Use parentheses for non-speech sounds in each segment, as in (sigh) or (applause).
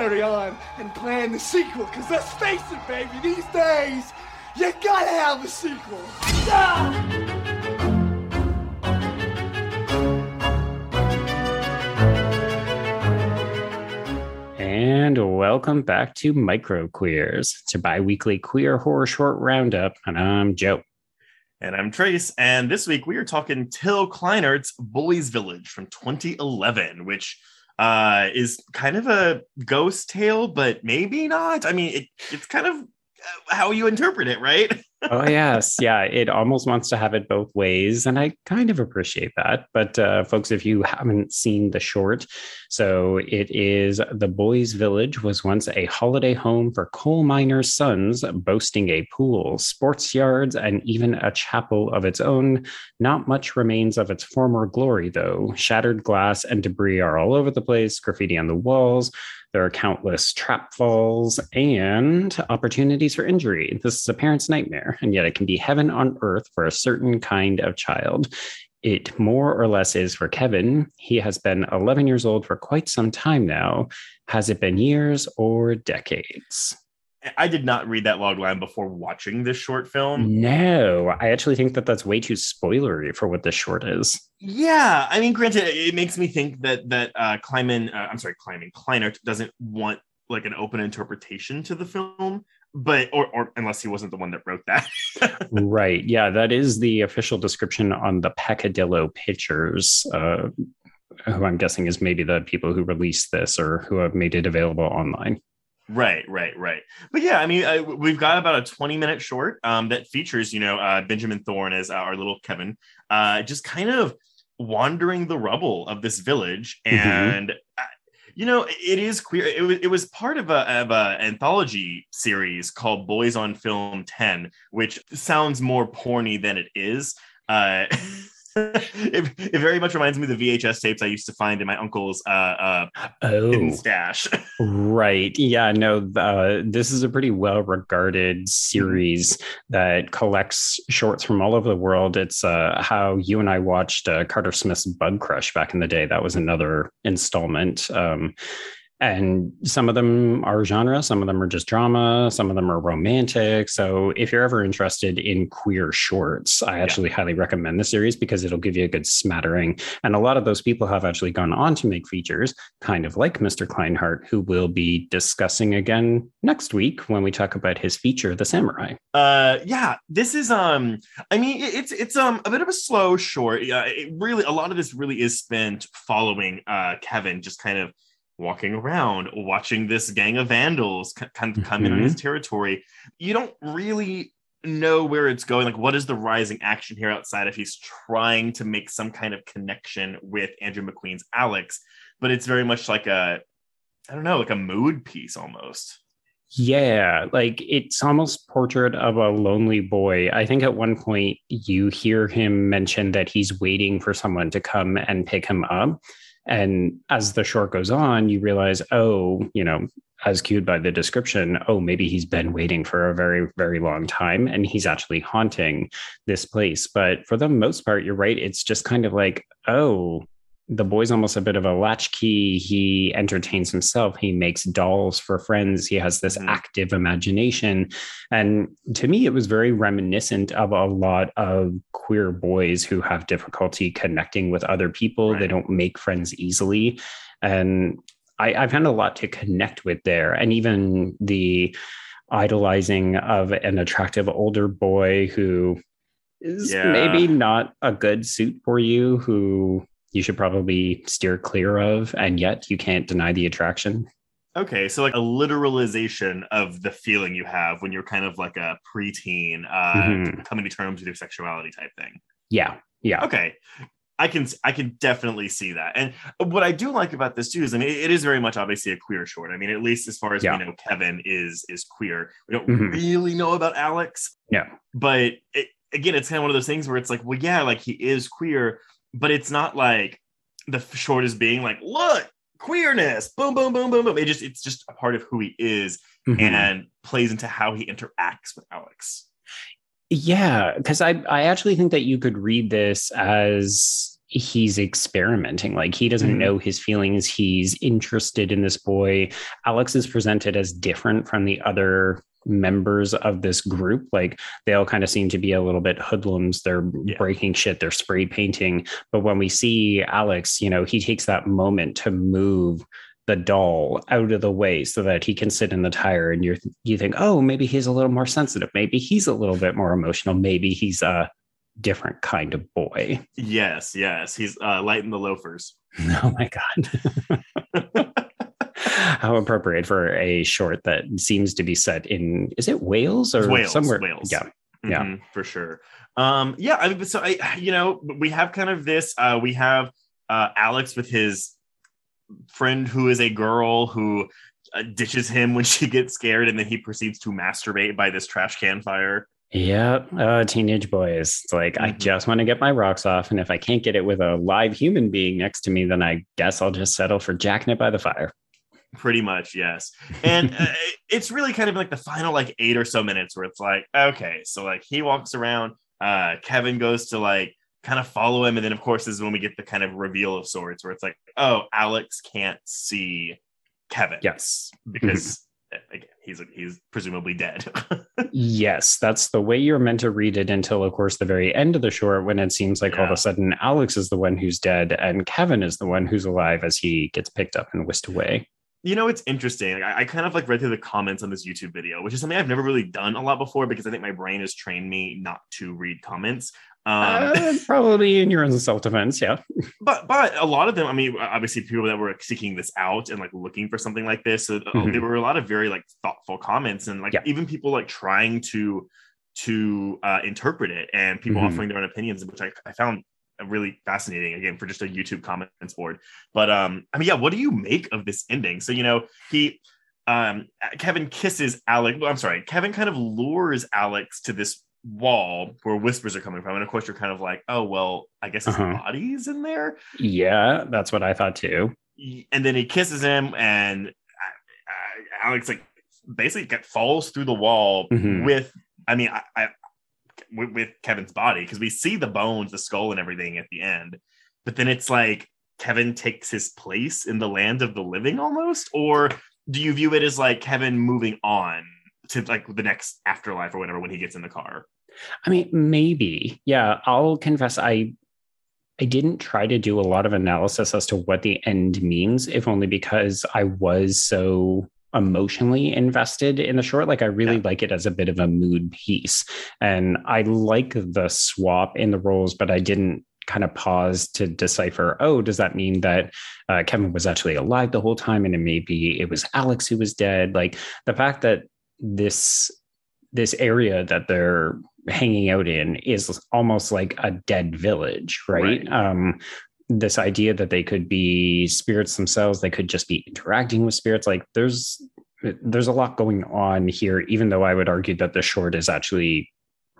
carry on and plan the sequel. Cause let's face it, baby, these days, you gotta have a sequel. Ah! And welcome back to Micro Queers. It's a bi weekly queer horror short roundup. And I'm Joe. And I'm Trace. And this week we are talking Till Kleinert's Boys Village from 2011, which uh, is kind of a ghost tale, but maybe not. I mean, it, it's kind of how you interpret it, right? (laughs) oh yes, yeah. It almost wants to have it both ways, and I kind of appreciate that. But uh, folks, if you haven't seen the short, so it is the boys' village was once a holiday home for coal miners' sons, boasting a pool, sports yards, and even a chapel of its own. Not much remains of its former glory, though. Shattered glass and debris are all over the place. Graffiti on the walls. There are countless trap falls and opportunities for injury. This is a parent's nightmare, and yet it can be heaven on earth for a certain kind of child. It more or less is for Kevin. He has been 11 years old for quite some time now. Has it been years or decades? I did not read that log line before watching this short film. No, I actually think that that's way too spoilery for what this short is. Yeah, I mean, granted, it makes me think that that uh, Kleiman, uh, I'm sorry, Kleiman Kleinert doesn't want like an open interpretation to the film, but or or unless he wasn't the one that wrote that. (laughs) right. Yeah, that is the official description on the Peccadillo Pictures. Uh, who I'm guessing is maybe the people who released this or who have made it available online. Right, right, right. But yeah, I mean, uh, we've got about a 20 minute short um, that features, you know, uh, Benjamin Thorne as our little Kevin, uh, just kind of wandering the rubble of this village. Mm-hmm. And, mm-hmm. you know, it is queer. It was, it was part of a, of a anthology series called Boys on Film 10, which sounds more porny than it is. (laughs) (laughs) It, it, very much reminds me of the VHS tapes I used to find in my uncle's uh, uh, oh, stash. (laughs) right. Yeah. No. Uh, this is a pretty well regarded series that collects shorts from all over the world. It's uh, how you and I watched uh, Carter Smith's Bug Crush back in the day. That was another installment. Um, and some of them are genre some of them are just drama some of them are romantic. So if you're ever interested in queer shorts i actually yeah. highly recommend the series because it'll give you a good smattering. And a lot of those people have actually gone on to make features kind of like mr kleinert who will be discussing again next week when we talk about his feature der samurai. Uh yeah this is um i mean it's it's um a bit of a slow short. Yeah it really a lot of this really is spent following uh kevin just kind of walking around, watching this gang of vandals come, come mm-hmm. in his territory. You don't really know where it's going. Like, what is the rising action here outside if he's trying to make some kind of connection with Andrew McQueen's Alex? But it's very much like a, I don't know, like a mood piece almost. Yeah, like it's almost portrait of a lonely boy. I think at one point you hear him mention that he's waiting for someone to come and pick him up. And as the short goes on, you realize, oh, you know, as cued by the description, oh, maybe he's been waiting for a very, very long time and he's actually haunting this place. But for the most part, you're right. It's just kind of like, oh, the boy's almost a bit of a latchkey. He entertains himself. He makes dolls for friends. He has this mm-hmm. active imagination. And to me, it was very reminiscent of a lot of queer boys who have difficulty connecting with other people. Right. They don't make friends easily. And I, I've had a lot to connect with there. And even the idolizing of an attractive older boy who is yeah. maybe not a good suit for you, who you should probably steer clear of, and yet you can't deny the attraction. Okay, so like a literalization of the feeling you have when you're kind of like a preteen, uh, mm-hmm. coming to terms with your sexuality type thing. Yeah, yeah. Okay, I can I can definitely see that. And what I do like about this too is I mean it is very much obviously a queer short. I mean at least as far as yeah. we know Kevin is is queer. We don't mm-hmm. really know about Alex. Yeah. But it, again it's kind of one of those things where it's like well yeah like he is queer but it's not like the short is being like, look, queerness, boom, boom, boom, boom, boom. It just it's just a part of who he is mm-hmm. and plays into how he interacts with Alex. Yeah, because I I actually think that you could read this as he's experimenting. Like he doesn't Mhm. know his feelings. He's interested in this boy. Alex is presented as different from the other members of this group. Like they all kind of seem to be a little bit hoodlums. They're Yeah. breaking shit. They're spray painting. But when we see Alex, you know, he takes that moment to move the doll out of the way so that he can sit in the tire and you you think oh maybe he's a little more sensitive maybe he's a little bit more emotional maybe he's a different kind of boy Yes, yes. He's uh, lighting the loafers. (laughs) oh my god (laughs) how appropriate for a short that seems to be set in is it wales or Wales, somewhere Wales. yeah Yeah. Mhm, for sure. Um, yeah, I mean, so I, you know, we have kind of this. Uh, we have uh, Alex with his friend who is a girl who uh, ditches him when (laughs) she gets scared, and then he proceeds to masturbate by this trash can fire. yeah uh, teenage boys it's like i Mhm. just want to get my rocks off and if i can't get it with a live human being next to me then i guess i'll just settle for jacking it by the fire Pretty much, yes. And uh, (laughs) it's really kind of like the final like eight or so minutes where it's like, okay, so like he walks around, uh, Kevin goes to like kind of follow him, and then of course this is when we get the kind of reveal of sorts where it's like, oh, Alex can't see Kevin, yes (laughs) because uh, again, he's he's presumably dead. (laughs) Yes, that's the way you're meant to read it until, of course, the very end of the short when it seems like all of a sudden Alex is the one who's dead and Kevin is the one who's alive as he gets picked up and whisked away. You know, it's interesting. Like, I, I kind of like read through the comments on this YouTube video, which is something I've never really done a lot before because I think my brain has trained me not to read comments. Um, Uh, probably in your own self defense. Yeah. (laughs) but but a lot of them i mean obviously people that were seeking this out and like looking for something like this so uh, Mhm. there were a lot of very like thoughtful comments and like Yeah. even people like trying to to uh interpret it and people Mhm. offering their own opinions which I, I found really fascinating again for just a youtube comments board but um i mean yeah what do you make of this ending so you know he um kevin kisses alex well, i'm sorry kevin kind of lures alex to this wall where whispers are coming from and of course you're kind of like oh well i guess his Uh-huh. body's in there Yeah, that's what I thought too. and then he kisses him and uh, uh, alex like basically get, falls through the wall Mhm. with i mean i, I with, with kevin's body because we see the bones the skull and everything at the end but then it's like kevin takes his place in the land of the living almost or do you view it as like kevin moving on to like the next afterlife or whatever when he gets in the car I mean, maybe. Yeah, I'll confess I I didn't try to do a lot of analysis as to what the end means, if only because I was so emotionally invested in the short. Like I really Yeah. like it as a bit of a mood piece. And I like the swap in the roles, but I didn't kind of pause to decipher oh does that mean that uh, kevin was actually alive the whole time and then maybe it was alex who was dead like the fact that this this area that they're hanging out in is almost like a dead village, right? Right. Um, this idea that they could be spirits themselves, they could just be interacting with spirits. Like there's there's a lot going on here, even though I would argue that the short is actually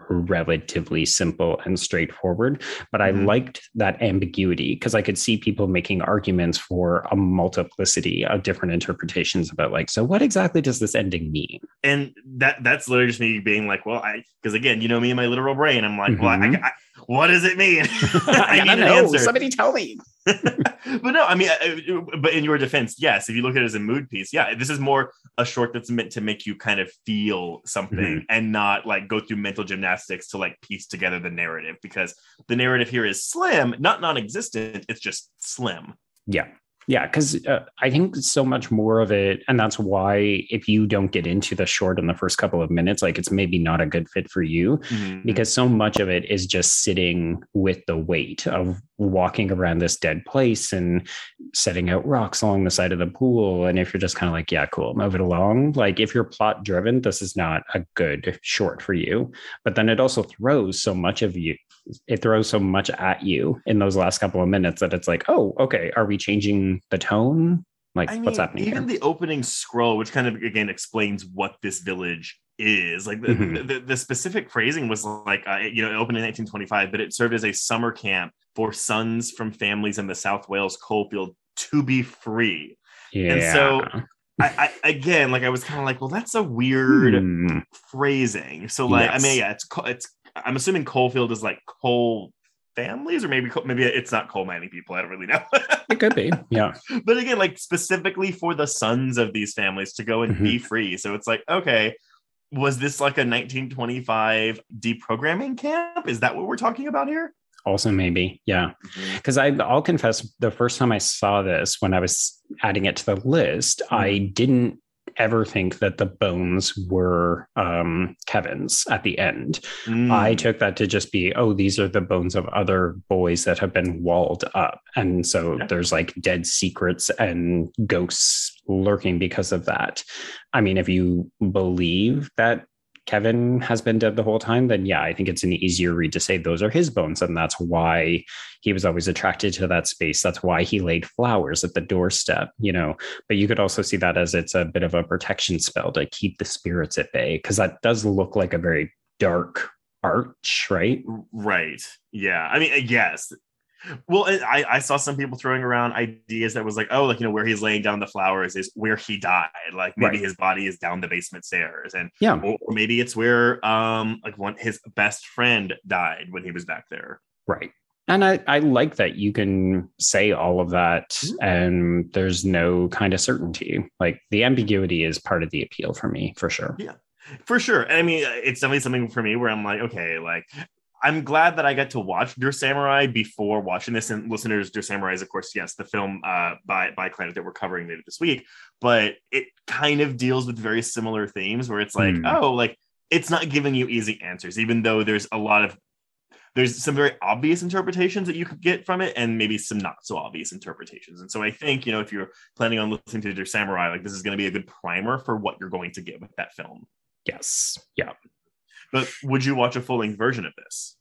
relatively simple and straightforward. But I Mhm. liked that ambiguity because I could see people making arguments for a multiplicity of different interpretations about like, so what exactly does this ending mean? and that that's literally just me being like, well, I because again, you know me and my literal brain, I'm like, well, I, Mhm. I, what does it mean? (laughs) (laughs) I, need an know. answer. Somebody tell me. (laughs) but no, I mean, I- I- but in your defense, yes, if you look at it as a mood piece, yeah, this is more a short that's meant to make you kind of feel something Mhm. and not like go through mental gymnastics to like piece together the narrative because the narrative here is slim, not non-existent. It's just slim. Yeah. Yeah. Cause uh, I think so much more of it. And that's why if you don't get into the short in the first couple of minutes, like it's maybe not a good fit for you Mhm. because so much of it is just sitting with the weight of walking around this dead place and setting out rocks along the side of the pool. And if you're just kind of like, yeah, cool, move it along. Like if you're plot driven, this is not a good short for you. But then it also throws so much of you, it throws so much at you in those last couple of minutes that it's like, oh, okay, are we changing the tone? Like I mean, what's happening? even here? the opening scroll, which kind of again explains what this village is. Like the, Mhm. the, the specific phrasing was like, uh, you know, it opened in 1925, but it served as a summer camp for sons from families in the South Wales coalfield to be free. yeah. and so- I, I again, like I was kind of like, well, that's a weird Hmm. phrasing. So like, I mean, yeah, it's it's. I'm assuming coalfield is like coal families, or maybe maybe it's not coal mining people. I don't really know. it could be, (laughs) yeah. But again, like specifically for the sons of these families to go and mm-hmm. be free. So it's like, okay, was this like a 1925 deprogramming camp? Is that what we're talking about here? Also, maybe, yeah. Because mm-hmm. I'll confess, the first time I saw this, when I was adding it to the list, mm-hmm. I didn't ever think that the bones were um, Kevin's at the end. Mm. I took that to just be, oh, these are the bones of other boys that have been walled up. And so yeah. there's like dead secrets and ghosts lurking because of that. I mean, if you believe that Kevin has been dead the whole time, then yeah, I think it's an easier read to say those are his bones. And that's why he was always attracted to that space. That's why he laid flowers at the doorstep, you know. But you could also see that as it's a bit of a protection spell to keep the spirits at bay, because that does look like a very dark arch, right? Right. Yeah. I mean, uh, yes, well, I, I saw some people throwing around ideas that was like, oh, like you know, where he's laying down the flowers is where he died. Like maybe right. his body is down the basement stairs, and yeah, or, or, maybe it's where um like one his best friend died when he was back there. Right. And I, I like that you can say all of that mm-hmm. and there's no kind of certainty. Like the ambiguity is part of the appeal for me, for sure. Yeah for sure. And I mean, it's definitely something for me where I'm like, okay, like I'm glad that I got to watch Der Samurai before watching this. And listeners, Der Samurai is, of course, yes, the film uh, by by Kleinert that we're covering later this week. But it kind of deals with very similar themes, where it's like, mm. oh, like it's not giving you easy answers, even though there's a lot of there's some very obvious interpretations that you could get from it, and maybe some not so obvious interpretations. And so I think you know if you're planning on listening to Der Samurai, like this is going to be a good primer for what you're going to get with that film. Yes. Yeah. But would you watch a full length version of this?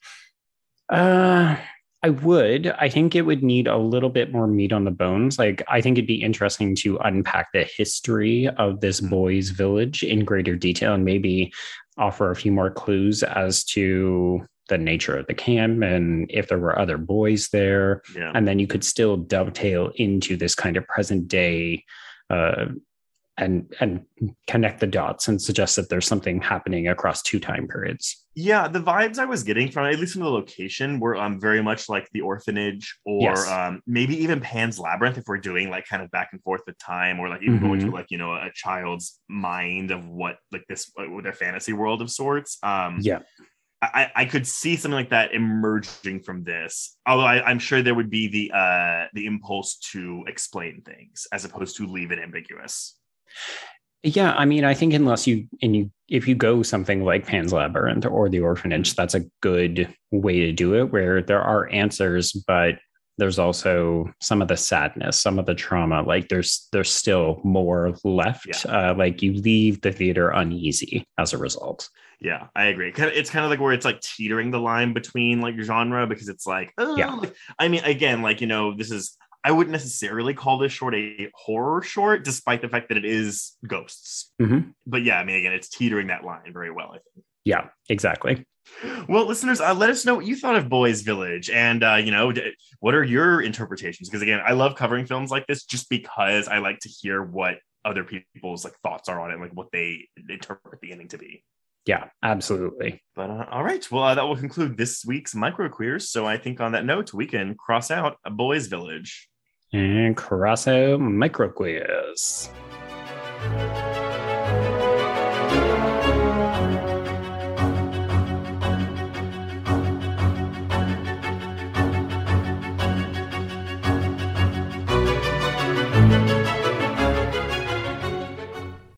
Uh, I would. I think it would need a little bit more meat on the bones. Like, I think it'd be interesting to unpack the history of this mm-hmm. boys' village in greater detail and maybe offer a few more clues as to the nature of the camp and if there were other boys there. Yeah. And then you could still dovetail into this kind of present day uh, and and connect the dots and suggest that there's something happening across two time periods. Yeah, the vibes I was getting from at least from the location were um very much like the orphanage or yes. um maybe even Pan's Labyrinth if we're doing like kind of back and forth with time or like even mm-hmm. going to like you know a child's mind of what like this with their fantasy world of sorts. Um yeah. I, I could see something like that emerging from this. Although I, am sure there would be the uh the impulse to explain things as opposed to leave it ambiguous. Yeah, I mean, I think unless you and you if you go something like Pan's Labyrinth or the Orphanage, that's a good way to do it, where there are answers, but there's also some of the sadness, some of the trauma. Like there's there's still more left. Yeah. Uh, like you leave the theater uneasy as a result. Yeah, I agree. It's kind of like where it's like teetering the line between like genre because it's like, oh, yeah. Like, I mean, again, like you know, this is I wouldn't necessarily call this short a horror short, despite the fact that it is ghosts. Mm-hmm. But yeah, I mean, again, it's teetering that line very well, I think. Yeah, exactly. Well, listeners, uh, let us know what you thought of Boys Village, and uh, you know, what are your interpretations? Because again, I love covering films like this just because I like to hear what other people's like thoughts are on it, like what they interpret the ending to be. Yeah, absolutely. But uh, all right, well, uh, that will conclude this week's micro queers. So I think on that note, we can cross out a boys' village and cross out micro queers.